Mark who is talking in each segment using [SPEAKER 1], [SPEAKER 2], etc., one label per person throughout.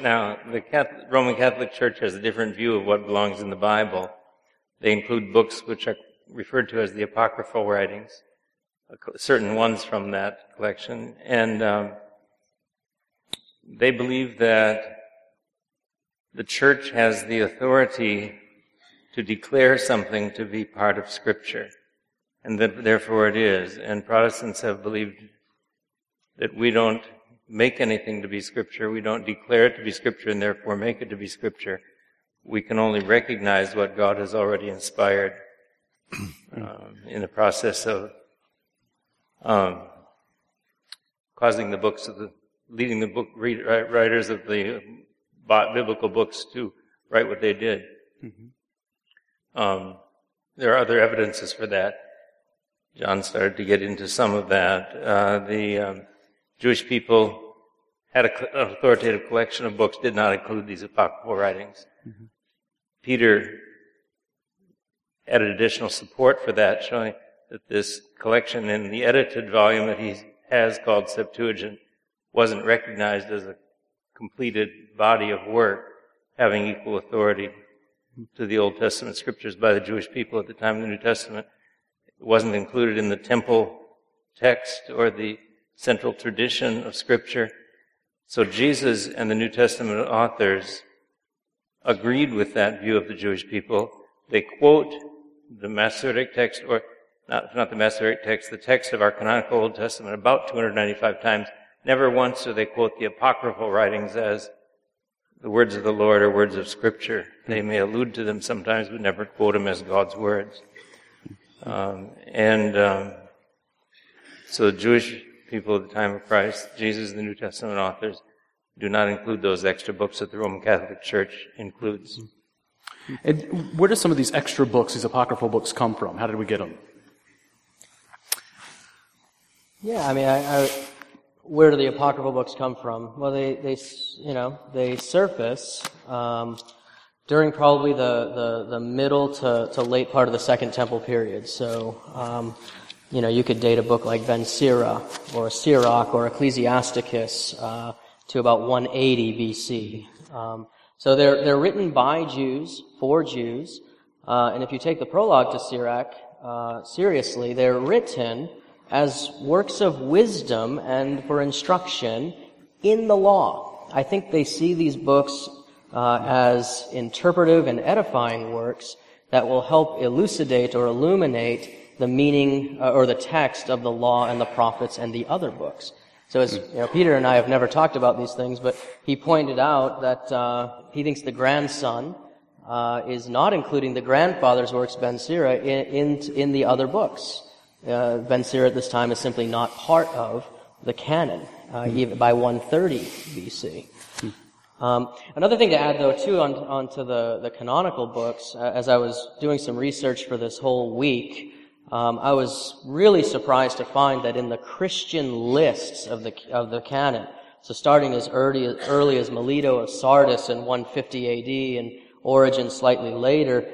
[SPEAKER 1] Now, the Catholic, Roman Catholic Church has a different view of what belongs in the Bible. They include books which are referred to as the apocryphal writings, certain ones from that collection, and um, they believe that the church has the authority to declare something to be part of Scripture, and that therefore it is. And Protestants have believed that we don't make anything to be Scripture, we don't declare it to be Scripture, and therefore make it to be Scripture. We can only recognize what God has already inspired um, in the process of um, causing the books of the leading the book read, writers of the biblical books to write what they did. Mm-hmm. Um, there are other evidences for that. John started to get into some of that. Uh, the um, Jewish people had a, an authoritative collection of books, did not include these apocryphal writings. Mm-hmm. Peter added additional support for that, showing that this collection in the edited volume that he has called Septuagint wasn't recognized as a completed body of work having equal authority to the Old Testament scriptures by the Jewish people at the time of the New Testament. It wasn't included in the temple text or the central tradition of scripture. So Jesus and the New Testament authors agreed with that view of the Jewish people. They quote the Masoretic text, or not, not the Masoretic text, the text of our canonical Old Testament about 295 times. Never once do they quote the apocryphal writings as the words of the Lord or words of Scripture. They may allude to them sometimes, but never quote them as God's words. Um, and um, so the Jewish people of the time of Christ, Jesus, the New Testament authors, do not include those extra books that the Roman Catholic Church includes.
[SPEAKER 2] And where do some of these extra books, these apocryphal books, come from? How did we get them?
[SPEAKER 3] Yeah, I mean, I, I, where do the apocryphal books come from? Well, they, they you know, they surface um, during probably the, the, the, middle to, to late part of the Second Temple period. So, um, you know, you could date a book like Ben Sira or Sirach or Ecclesiasticus uh, to about 180 BC. Um, so they're, they're written by Jews, for Jews, uh, and if you take the prologue to Sirach uh, seriously, they're written as works of wisdom and for instruction in the law. I think they see these books uh, as interpretive and edifying works that will help elucidate or illuminate the meaning uh, or the text of the law and the prophets and the other books. So as you know, Peter and I have never talked about these things, but he pointed out that uh, he thinks the grandson uh, is not including the grandfather's works, Ben Sira, in, in, in the other books uh, Ben Sira at this time is simply not part of the canon, uh, mm. even by 130 BC. Um, another thing to add, though, too, on, onto the, the canonical books, uh, as I was doing some research for this whole week, um, I was really surprised to find that in the Christian lists of the of the canon, so starting as early, early as Melito of Sardis in 150 AD and Origen slightly later,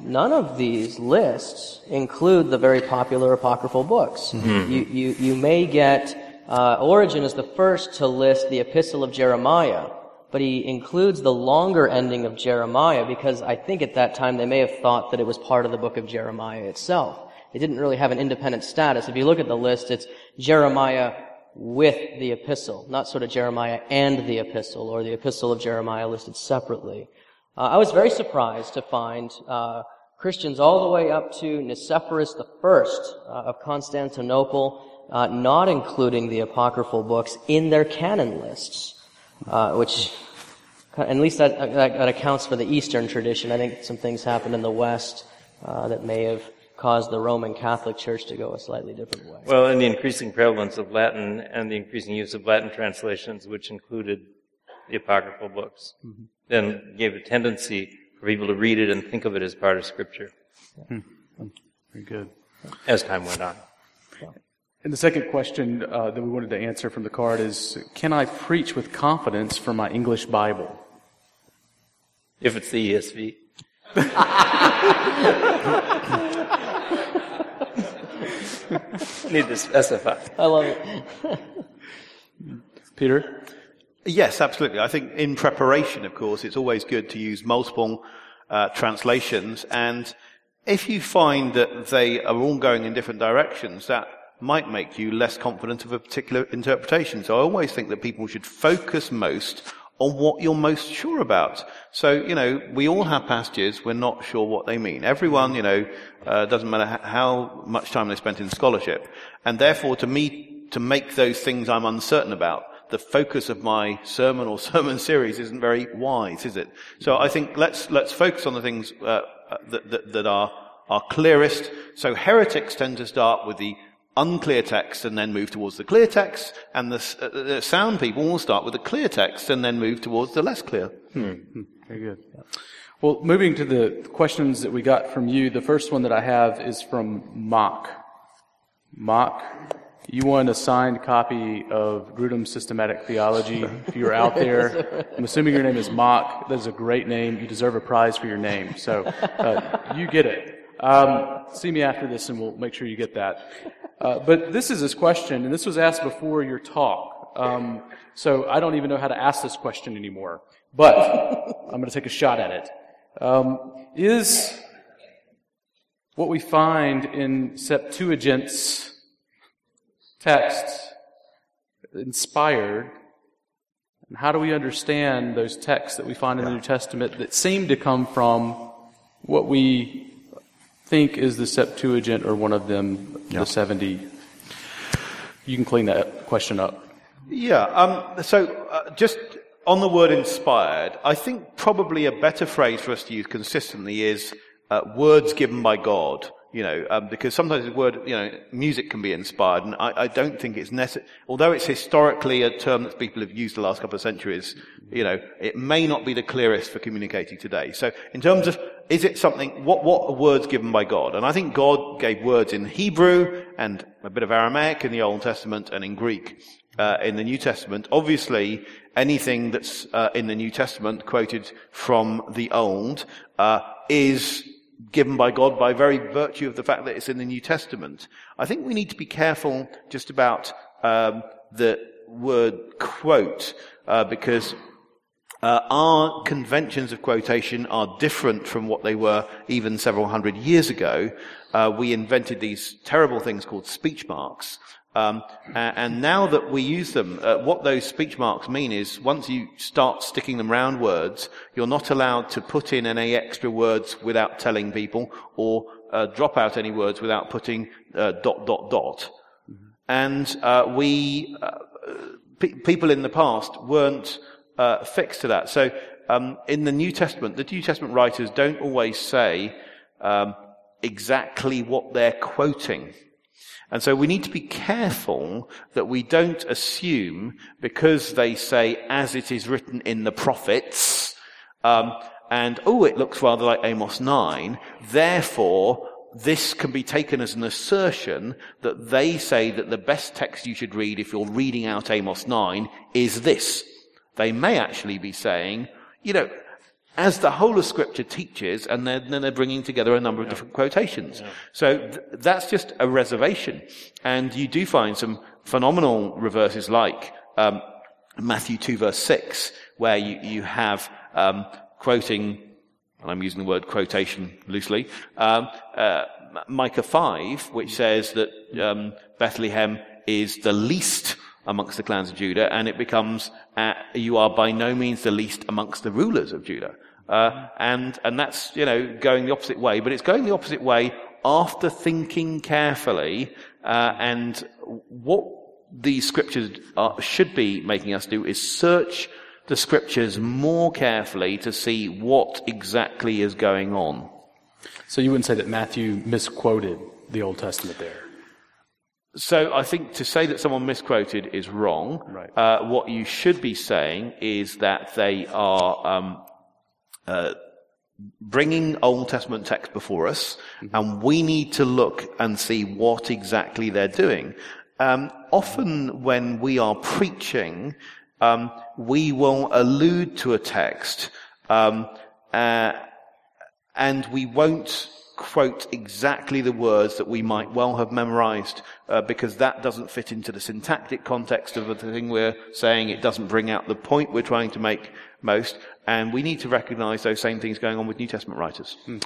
[SPEAKER 3] none of these lists include the very popular apocryphal books. Mm-hmm. You, you, you may get, uh, Origen is the first to list the Epistle of Jeremiah, but he includes the longer ending of Jeremiah because I think at that time they may have thought that it was part of the book of Jeremiah itself. It didn't really have an independent status. If you look at the list, it's Jeremiah with the epistle, not sort of Jeremiah and the epistle, or the epistle of Jeremiah listed separately. Uh, I was very surprised to find uh, Christians all the way up to Nicephorus I uh, of Constantinople, uh, not including the apocryphal books in their canon lists, uh, which at least that, that, that, accounts for the Eastern tradition. I think some things happened in the West uh, that may have caused the Roman Catholic Church to go a slightly different way.
[SPEAKER 1] Well, and the increasing prevalence of Latin and the increasing use of Latin translations, which included the apocryphal books. Mm-hmm then gave a tendency for people to read it and think of it as part of Scripture.
[SPEAKER 2] Hmm. Very good.
[SPEAKER 1] As time went on.
[SPEAKER 2] And the second question uh, that we wanted to answer from the card is Can I preach with confidence from my English Bible?
[SPEAKER 1] If it's the ESV. Need to specify.
[SPEAKER 3] I love it.
[SPEAKER 2] Peter?
[SPEAKER 4] Yes, absolutely. I think in preparation, of course, it's always good to use multiple uh, translations. And if you find that they are all going in different directions, that might make you less confident of a particular interpretation. So I always think that people should focus most on what you're most sure about. So, you know, we all have passages we're not sure what they mean. Everyone, you know, uh, doesn't matter how much time they spent in scholarship. And therefore, to me, to make those things I'm uncertain about, the focus of my sermon or sermon series isn't very wise, is it? So I think let's, let's focus on the things uh, uh, that, that, that are, are clearest. So heretics tend to start with the unclear text and then move towards the clear text, and the, uh, the sound people will start with the clear text and then move towards the less clear.
[SPEAKER 2] Hmm. Very good. Well, moving to the questions that we got from you, the first one that I have is from Mock. Mock, you want a signed copy of Grudem's Systematic Theology. If you're out there, I'm assuming your name is Mock. That is a great name. You deserve a prize for your name. So uh, you get it. Um, see me after this and we'll make sure you get that. Uh, but this is his question, and this was asked before your talk. Um, so I don't even know how to ask this question anymore. But I'm going to take a shot at it. Um, is what we find in Septuagint's texts inspired? And how do we understand those texts that we find in the New Testament that seem to come from what we think is the Septuagint or one of them, yeah. the 70? You can clean that question up.
[SPEAKER 4] Yeah. Um, so uh, just on the word inspired, I think probably a better phrase for us to use consistently is uh, words given by God you know, um, because sometimes the word, you know, music can be inspired, and I, I don't think it's necessary. Although it's historically a term that people have used the last couple of centuries, you know, it may not be the clearest for communicating today. So, in terms of, is it something? What what are words given by God? And I think God gave words in Hebrew and a bit of Aramaic in the Old Testament and in Greek uh, in the New Testament. Obviously, anything that's uh, in the New Testament quoted from the Old uh, is given by God by very virtue of the fact that it's in the New Testament. I think we need to be careful just about um, the word quote uh, because uh, our conventions of quotation are different from what they were even several hundred years ago. Uh, we invented these terrible things called speech marks, um, and now that we use them, uh, what those speech marks mean is once you start sticking them round words, you're not allowed to put in any extra words without telling people or uh, drop out any words without putting uh, dot, dot, dot. Mm-hmm. And uh, we, uh, people in the past weren't uh, fixed to that. So um, in the New Testament, the New Testament writers don't always say um, exactly what they're quoting. And so we need to be careful that we don't assume because they say, as it is written in the prophets, um, and oh, it looks rather like Amos 9, therefore, this can be taken as an assertion that they say that the best text you should read if you're reading out Amos 9 is this. They may actually be saying, you know, as the whole of Scripture teaches, and then, then they're bringing together a number of different quotations. Yeah. So th- that's just a reservation. And you do find some phenomenal reverses like um, Matthew 2 verse 6, where you, you have um, quoting, and I'm using the word quotation loosely, um, uh, Micah 5, which says that um, Bethlehem is the least amongst the clans of Judah, and it becomes, uh, you are by no means the least amongst the rulers of Judah. Uh, and, and that's, you know, going the opposite way, but it's going the opposite way after thinking carefully, uh, and what these scriptures are, should be making us do is search the scriptures more carefully to see what exactly is going on.
[SPEAKER 2] So you wouldn't say that Matthew misquoted the Old Testament there?
[SPEAKER 4] So I think to say that someone misquoted is wrong. Right. Uh, what you should be saying is that they are um, uh, bringing Old Testament text before us, mm-hmm. and we need to look and see what exactly they're doing. Um, often when we are preaching, um, we will allude to a text, um, uh, and we won't quote exactly the words that we might well have memorized uh, because that doesn't fit into the syntactic context of the thing we're saying. It doesn't bring out the point we're trying to make most. And we need to recognize those same things going on with New Testament writers. Hmm.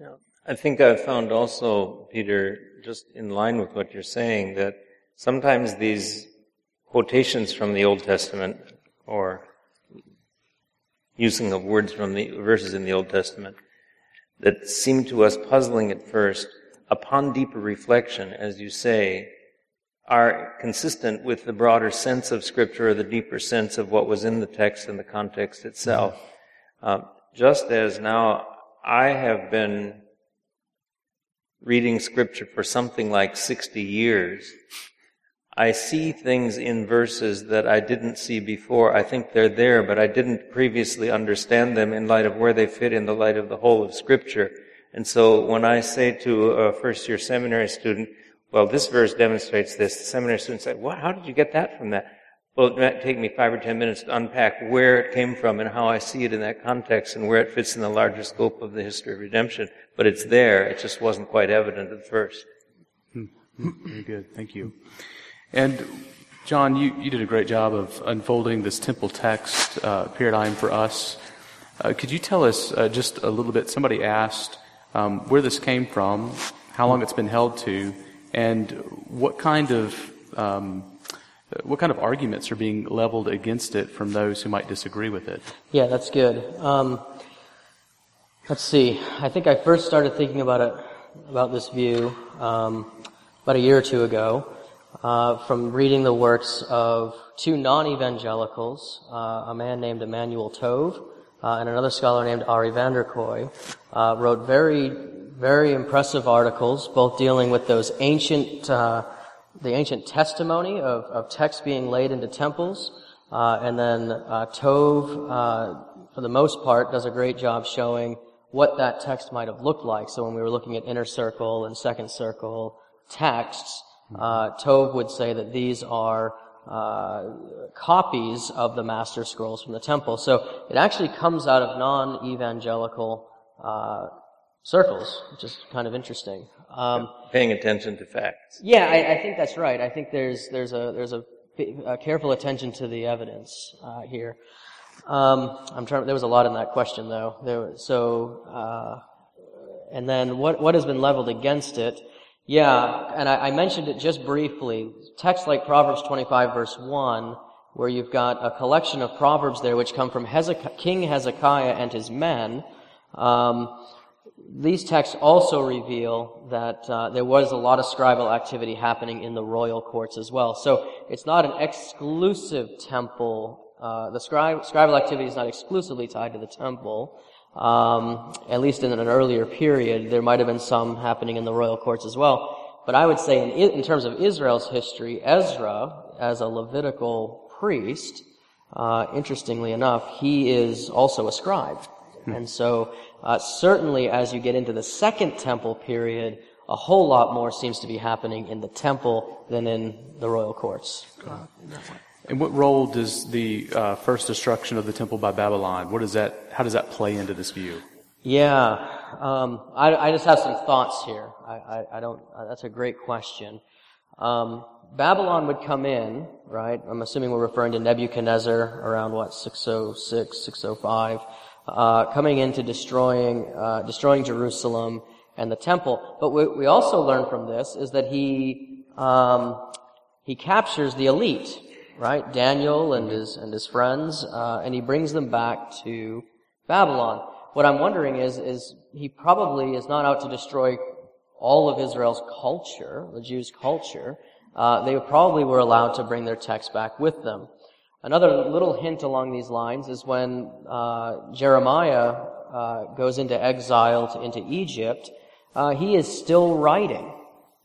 [SPEAKER 1] Yeah. I think I've found also, Peter, just in line with what you're saying, that sometimes these quotations from the Old Testament or using of words from the verses in the Old Testament that seem to us puzzling at first, upon deeper reflection, as you say, are consistent with the broader sense of Scripture or the deeper sense of what was in the text and the context itself. Uh, just as now I have been reading Scripture for something like 60 years, I see things in verses that I didn't see before. I think they're there, but I didn't previously understand them in light of where they fit in the light of the whole of Scripture. And so when I say to a first year seminary student, well, this verse demonstrates this, the seminary student said, what? How did you get that from that? Well, it might take me five or ten minutes to unpack where it came from and how I see it in that context and where it fits in the larger scope of the history of redemption. But it's there. It just wasn't quite evident at first.
[SPEAKER 2] Hmm. Very good. Thank you. And John, you, you did a great job of unfolding this temple text uh, paradigm for us. Uh, could you tell us uh, just a little bit? Somebody asked um, where this came from, how long it's been held to, and what kind of um, what kind of arguments are being leveled against it from those who might disagree with it?
[SPEAKER 3] Yeah, that's good. Um, let's see. I think I first started thinking about it about this view um, about a year or two ago uh, from reading the works of two non-evangelicals, uh, a man named Emanuel Tov uh, and another scholar named Arie van der Kooij, uh, wrote very, very impressive articles, both dealing with those ancient, uh, the ancient testimony of, of texts being laid into temples, uh, and then Tove, for the most part, does a great job showing what that text might have looked like. So when we were looking at inner circle and second circle texts, uh, Tov would say that these are uh, copies of the Master Scrolls from the temple. So it actually comes out of non-evangelical uh, circles, which is kind of interesting.
[SPEAKER 1] Um, Paying attention to facts.
[SPEAKER 3] Yeah, I, I, think that's right. I think there's there's a there's a, a careful attention to the evidence uh, here. Um, I'm trying. There was a lot in that question, though. There, so, uh, and then what what has been leveled against it? Yeah, and I, I, mentioned it just briefly. Texts like Proverbs 25 verse 1, where you've got a collection of proverbs there which come from Hezekiah, King Hezekiah and his men. Um, these texts also reveal that uh, there was a lot of scribal activity happening in the royal courts as well. So it's not an exclusive temple. Uh, the scribe, scribal activity is not exclusively tied to the temple. Um, at least in an earlier period, there might have been some happening in the royal courts as well. But I would say, in, in terms of Israel's history, Ezra, as a Levitical priest, uh, interestingly enough, he is also a scribe. Hmm. And so, uh, certainly as you get into the second temple period, a whole lot more seems to be happening in the temple than in the royal courts. Uh,
[SPEAKER 2] and what role does the uh, first destruction of the temple by Babylon? What does that? How does that play into this view?
[SPEAKER 3] Yeah, um, I, I, just have some thoughts here. I, I, I don't. Uh, that's a great question. Um, Babylon would come in, right? I'm assuming we're referring to Nebuchadnezzar around what 606, 605, uh, coming into destroying uh, destroying Jerusalem and the temple. But what we also learn from this is that he um, he captures the elite right? Daniel and his and his friends, uh, and he brings them back to Babylon. What I'm wondering is, is he probably is not out to destroy all of Israel's culture, the Jews' culture. Uh, they probably were allowed to bring their text back with them. Another little hint along these lines is when uh, Jeremiah uh, goes into exile to, into Egypt, uh, he is still writing,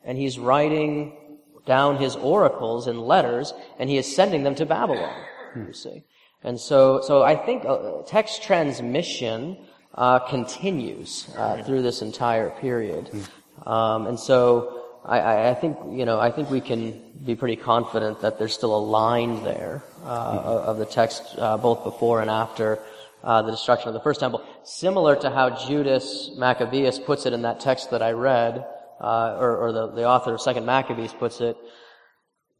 [SPEAKER 3] and he's writing down his oracles in letters, and he is sending them to Babylon. You see, and so so I think uh, text transmission uh, continues uh, through this entire period, um, and so I, I, think you know I think we can be pretty confident that there's still a line there uh, of the text uh, both before and after uh, the destruction of the first temple, similar to how Judas Maccabeus puts it in that text that I read, uh, or, or the, the author of Second Maccabees puts it.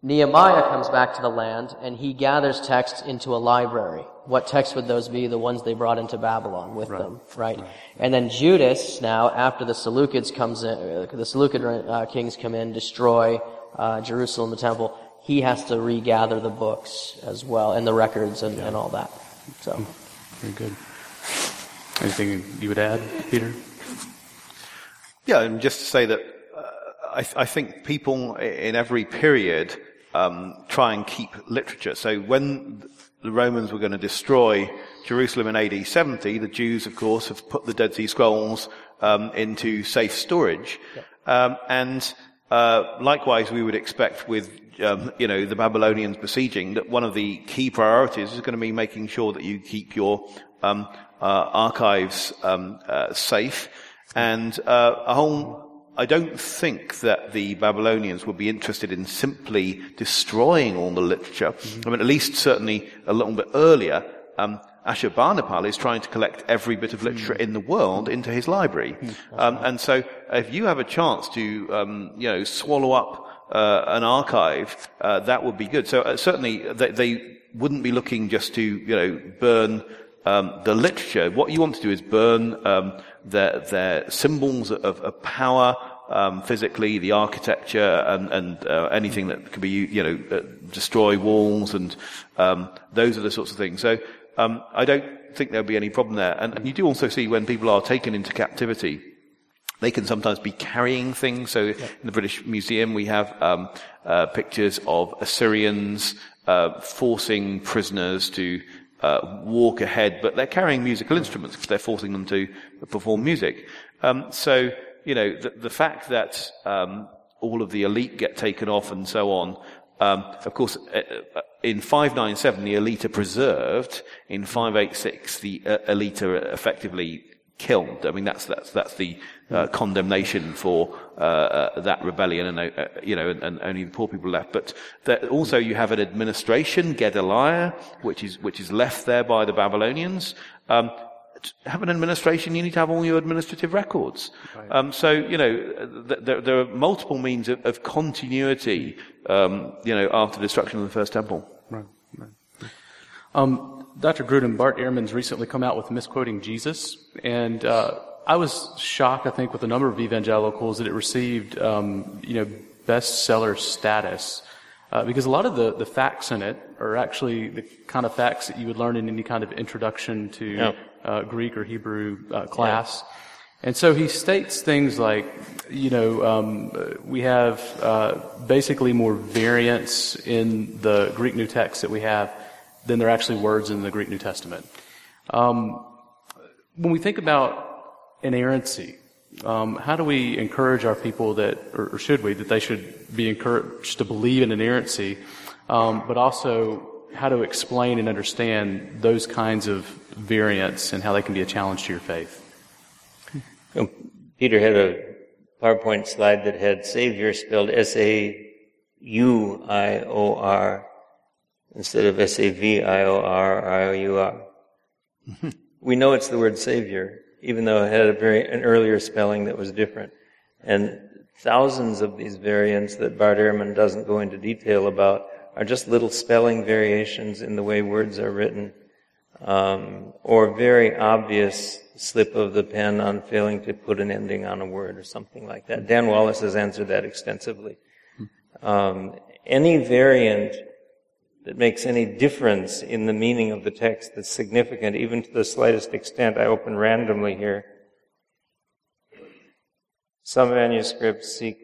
[SPEAKER 3] Nehemiah comes back to the land and he gathers texts into a library. What texts would those be? The ones they brought into Babylon with right. them, right? right? And then Judas, now after the Seleucids comes in, uh, the Seleucid uh, kings come in, destroy uh, Jerusalem, the temple. He has to regather the books as well and the records and, yeah. and all that. So,
[SPEAKER 2] very good. Anything you would add, Peter?
[SPEAKER 4] Yeah, and just to say that uh, I, I, think people in every period um, try and keep literature. So when the Romans were going to destroy Jerusalem in AD 70, the Jews, of course, have put the Dead Sea Scrolls um, into safe storage. Um, and uh, likewise, we would expect with um, you know the Babylonians besieging that one of the key priorities is going to be making sure that you keep your um, uh, archives um, uh, safe, and uh, a whole I don't think that the Babylonians would be interested in simply destroying all the literature. Mm-hmm. I mean, at least certainly a little bit earlier, um, Ashurbanipal is trying to collect every bit of literature mm-hmm. in the world into his library. Mm-hmm. Um, and so if you have a chance to, um, you know, swallow up uh, an archive, uh, that would be good. So uh, certainly they, they, wouldn't be looking just to, you know, burn um, the literature. What you want to do is burn their, their symbols of, of power, um, physically, the architecture, and, and uh, anything that could be, you know, uh, destroy walls, and um, those are the sorts of things. So um, I don't think there'll be any problem there. And, and, you do also see when people are taken into captivity, they can sometimes be carrying things. So in the British Museum, we have um, uh, pictures of Assyrians uh, forcing prisoners to uh, walk ahead, but they're carrying musical instruments because they're forcing them to perform music. Um, so you know, the, the fact that um, all of the elite get taken off and so on. Um, of course, uh, uh in 597, the elite are preserved. In 586, the uh, elite are effectively killed. I mean, that's that's that's the uh, condemnation for uh, uh, that rebellion, and uh, you know, and, and, only the poor people left. But there, also, you have an administration, Gedaliah, which is which is left there by the Babylonians. Um, have an administration, you need to have all your administrative records. Right. Um, so, you know, th- there, there, are multiple means of, of continuity, um, you know, after the destruction of the first temple. Right. right.
[SPEAKER 2] Dr. Grudem, Bart Ehrman's recently come out with misquoting Jesus, and uh, I was shocked, I think, with the number of evangelicals that it received, um, you know, bestseller status. Uh, because a lot of the, the facts in it are actually the kind of facts that you would learn in any kind of introduction to yeah. uh, Greek or Hebrew uh, class. Yeah. And so he states things like, you know, um, we have uh, basically more variants in the Greek New Text that we have than there are actually words in the Greek New Testament. Um, when we think about inerrancy, um, how do we encourage our people that, or, or, should we, that they should be encouraged to believe in inerrancy, um, but also how to explain and understand those kinds of variants and how they can be a challenge to your faith?
[SPEAKER 1] Peter had a PowerPoint slide that had Savior spelled S-A-U-I-O-R instead of S A V I O R I O U R. we know it's the word Savior even though it had a very an earlier spelling that was different. And thousands of these variants that Bart Ehrman doesn't go into detail about are just little spelling variations in the way words are written, um, or very obvious slip of the pen on failing to put an ending on a word or something like that. Dan Wallace has answered that extensively. Um, any variant that makes any difference in the meaning of the text that's significant, even to the slightest extent. I open randomly here. Some manuscripts seek,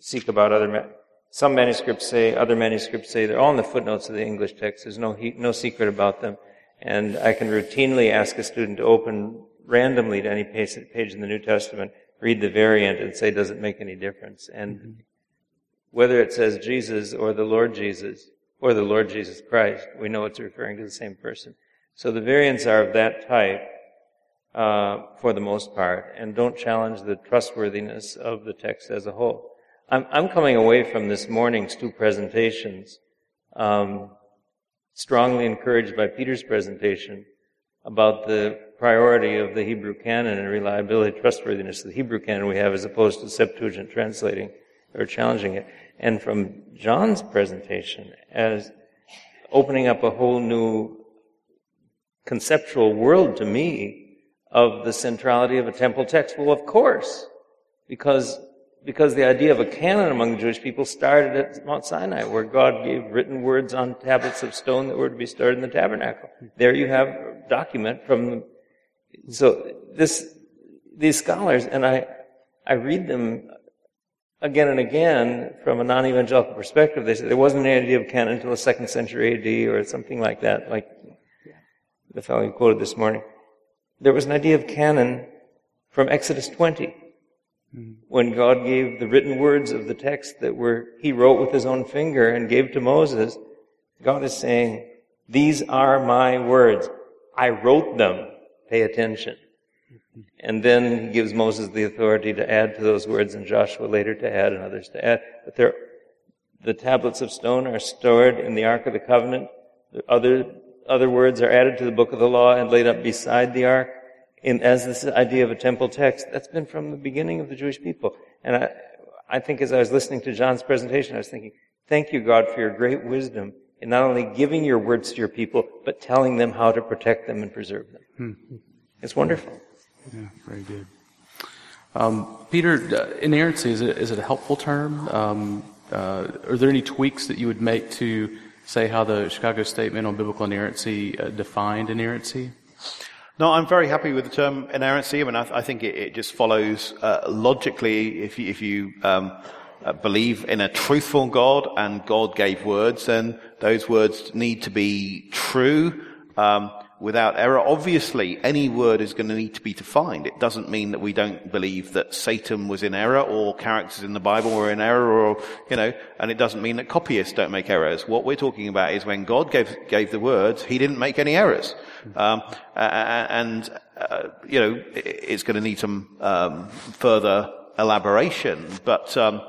[SPEAKER 1] seek about other, ma- some manuscripts say, other manuscripts say, they're all in the footnotes of the English text. There's no, he- no secret about them. And I can routinely ask a student to open randomly to any page, page in the New Testament, read the variant and say, does it make any difference? And mm-hmm. whether it says Jesus or the Lord Jesus, or the Lord Jesus Christ, we know it's referring to the same person. So the variants are of that type uh, for the most part, and don't challenge the trustworthiness of the text as a whole. I'm, I'm coming away from this morning's two presentations um, strongly encouraged by Peter's presentation about the priority of the Hebrew canon and reliability, trustworthiness of the Hebrew canon we have as opposed to Septuagint translating or challenging it. And from John's presentation as opening up a whole new conceptual world to me of the centrality of a temple text. Well, of course, because because the idea of a canon among the Jewish people started at Mount Sinai, where God gave written words on tablets of stone that were to be stored in the tabernacle. There you have a document from so this, these scholars, and I, I read them again and again from a non-evangelical perspective. They say there wasn't any idea of canon until the second century AD or something like that, like the fellow you quoted this morning. There was an idea of canon from Exodus 20 when God gave the written words of the text that were, he wrote with his own finger and gave to Moses, God is saying, these are my words. I wrote them. Pay attention. And then he gives Moses the authority to add to those words and Joshua later to add and others to add. But there, the tablets of stone are stored in the Ark of the Covenant. The other, other words are added to the book of the law and laid up beside the Ark in, as this idea of a temple text, that's been from the beginning of the Jewish people. And I, I think as I was listening to John's presentation, I was thinking, thank you, God, for your great wisdom in not only giving your words to your people, but telling them how to protect them and preserve them. Hmm. It's wonderful.
[SPEAKER 2] Yeah, very good. Um, Peter, uh, inerrancy, is it, is it a helpful term? Um, uh, are there any tweaks that you would make to say how the Chicago Statement on Biblical Inerrancy uh, defined inerrancy?
[SPEAKER 4] No, I'm very happy with the term inerrancy. I mean, I, I think it, it, just follows uh, logically. If you, if you um, uh, believe in a truthful God and God gave words, then those words need to be true um, without error. Obviously, any word is going to need to be defined. It doesn't mean that we don't believe that Satan was in error or characters in the Bible were in error or, you know, and it doesn't mean that copyists don't make errors. What we're talking about is when God gave, gave the words, he didn't make any errors. Um, and, uh, you know, it's going to need some um, further elaboration. But um,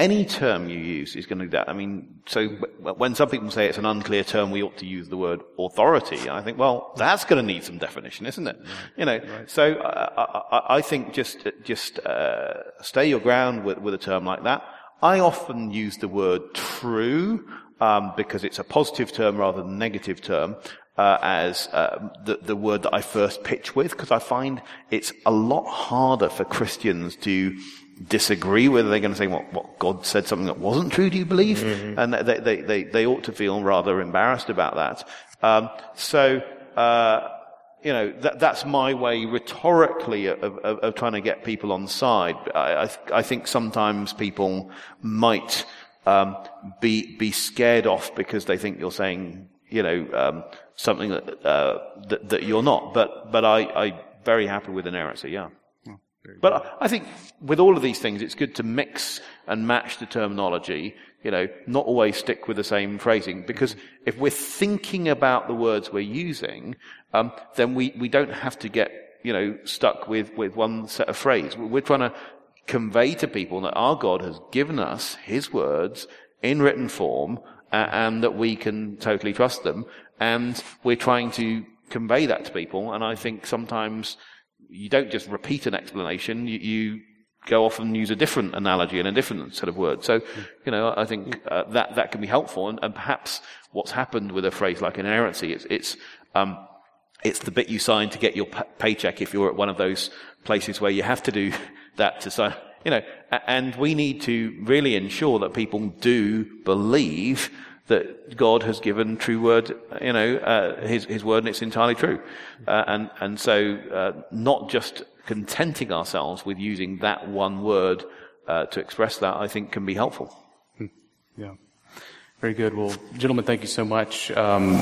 [SPEAKER 4] any term you use is going to do that. I mean, so when some people say it's an unclear term, we ought to use the word authority. I think, well, that's going to need some definition, isn't it? You know, right. so uh, I, I, think just just uh, stay your ground with, with a term like that. I often use the word true um, because it's a positive term rather than a negative term uh, as uh, the, the word that I first pitch with, because I find it's a lot harder for Christians to disagree whether they're going to say what, what God said something that wasn't true. Do you believe? Mm-hmm. And they, they, they, they, ought to feel rather embarrassed about that. Um, so. Uh, you know, that, that's my way rhetorically of, of, of, trying to get people on side. I, I, I think sometimes people might um, be be scared off because they think you're saying, you know, um, something that, uh, that, that you're not. But but I I'm very happy with inerrancy. Yeah. But I think with all of these things, it's good to mix and match the terminology. You know, not always stick with the same phrasing because if we're thinking about the words we're using, um, then we, we don't have to get you know stuck with with one set of phrase. We're trying to convey to people that our God has given us His words in written form uh, and that we can totally trust them. And we're trying to convey that to people. And I think sometimes you don't just repeat an explanation, you, you go off and use a different analogy and a different set of words. So, you know, I think uh, that that can be helpful. And, and, perhaps what's happened with a phrase like inerrancy, it's it's um, it's the bit you sign to get your paycheck if you're at one of those places where you have to do that to sign. You know, and we need to really ensure that people do believe that God has given true word, you know, uh, his, his word and it's entirely true. Uh, and, and so, uh, not just contenting ourselves with using that one word, uh, to express that, I think can be helpful.
[SPEAKER 2] Hmm. Yeah. Very good. Well, gentlemen, thank you so much. Um,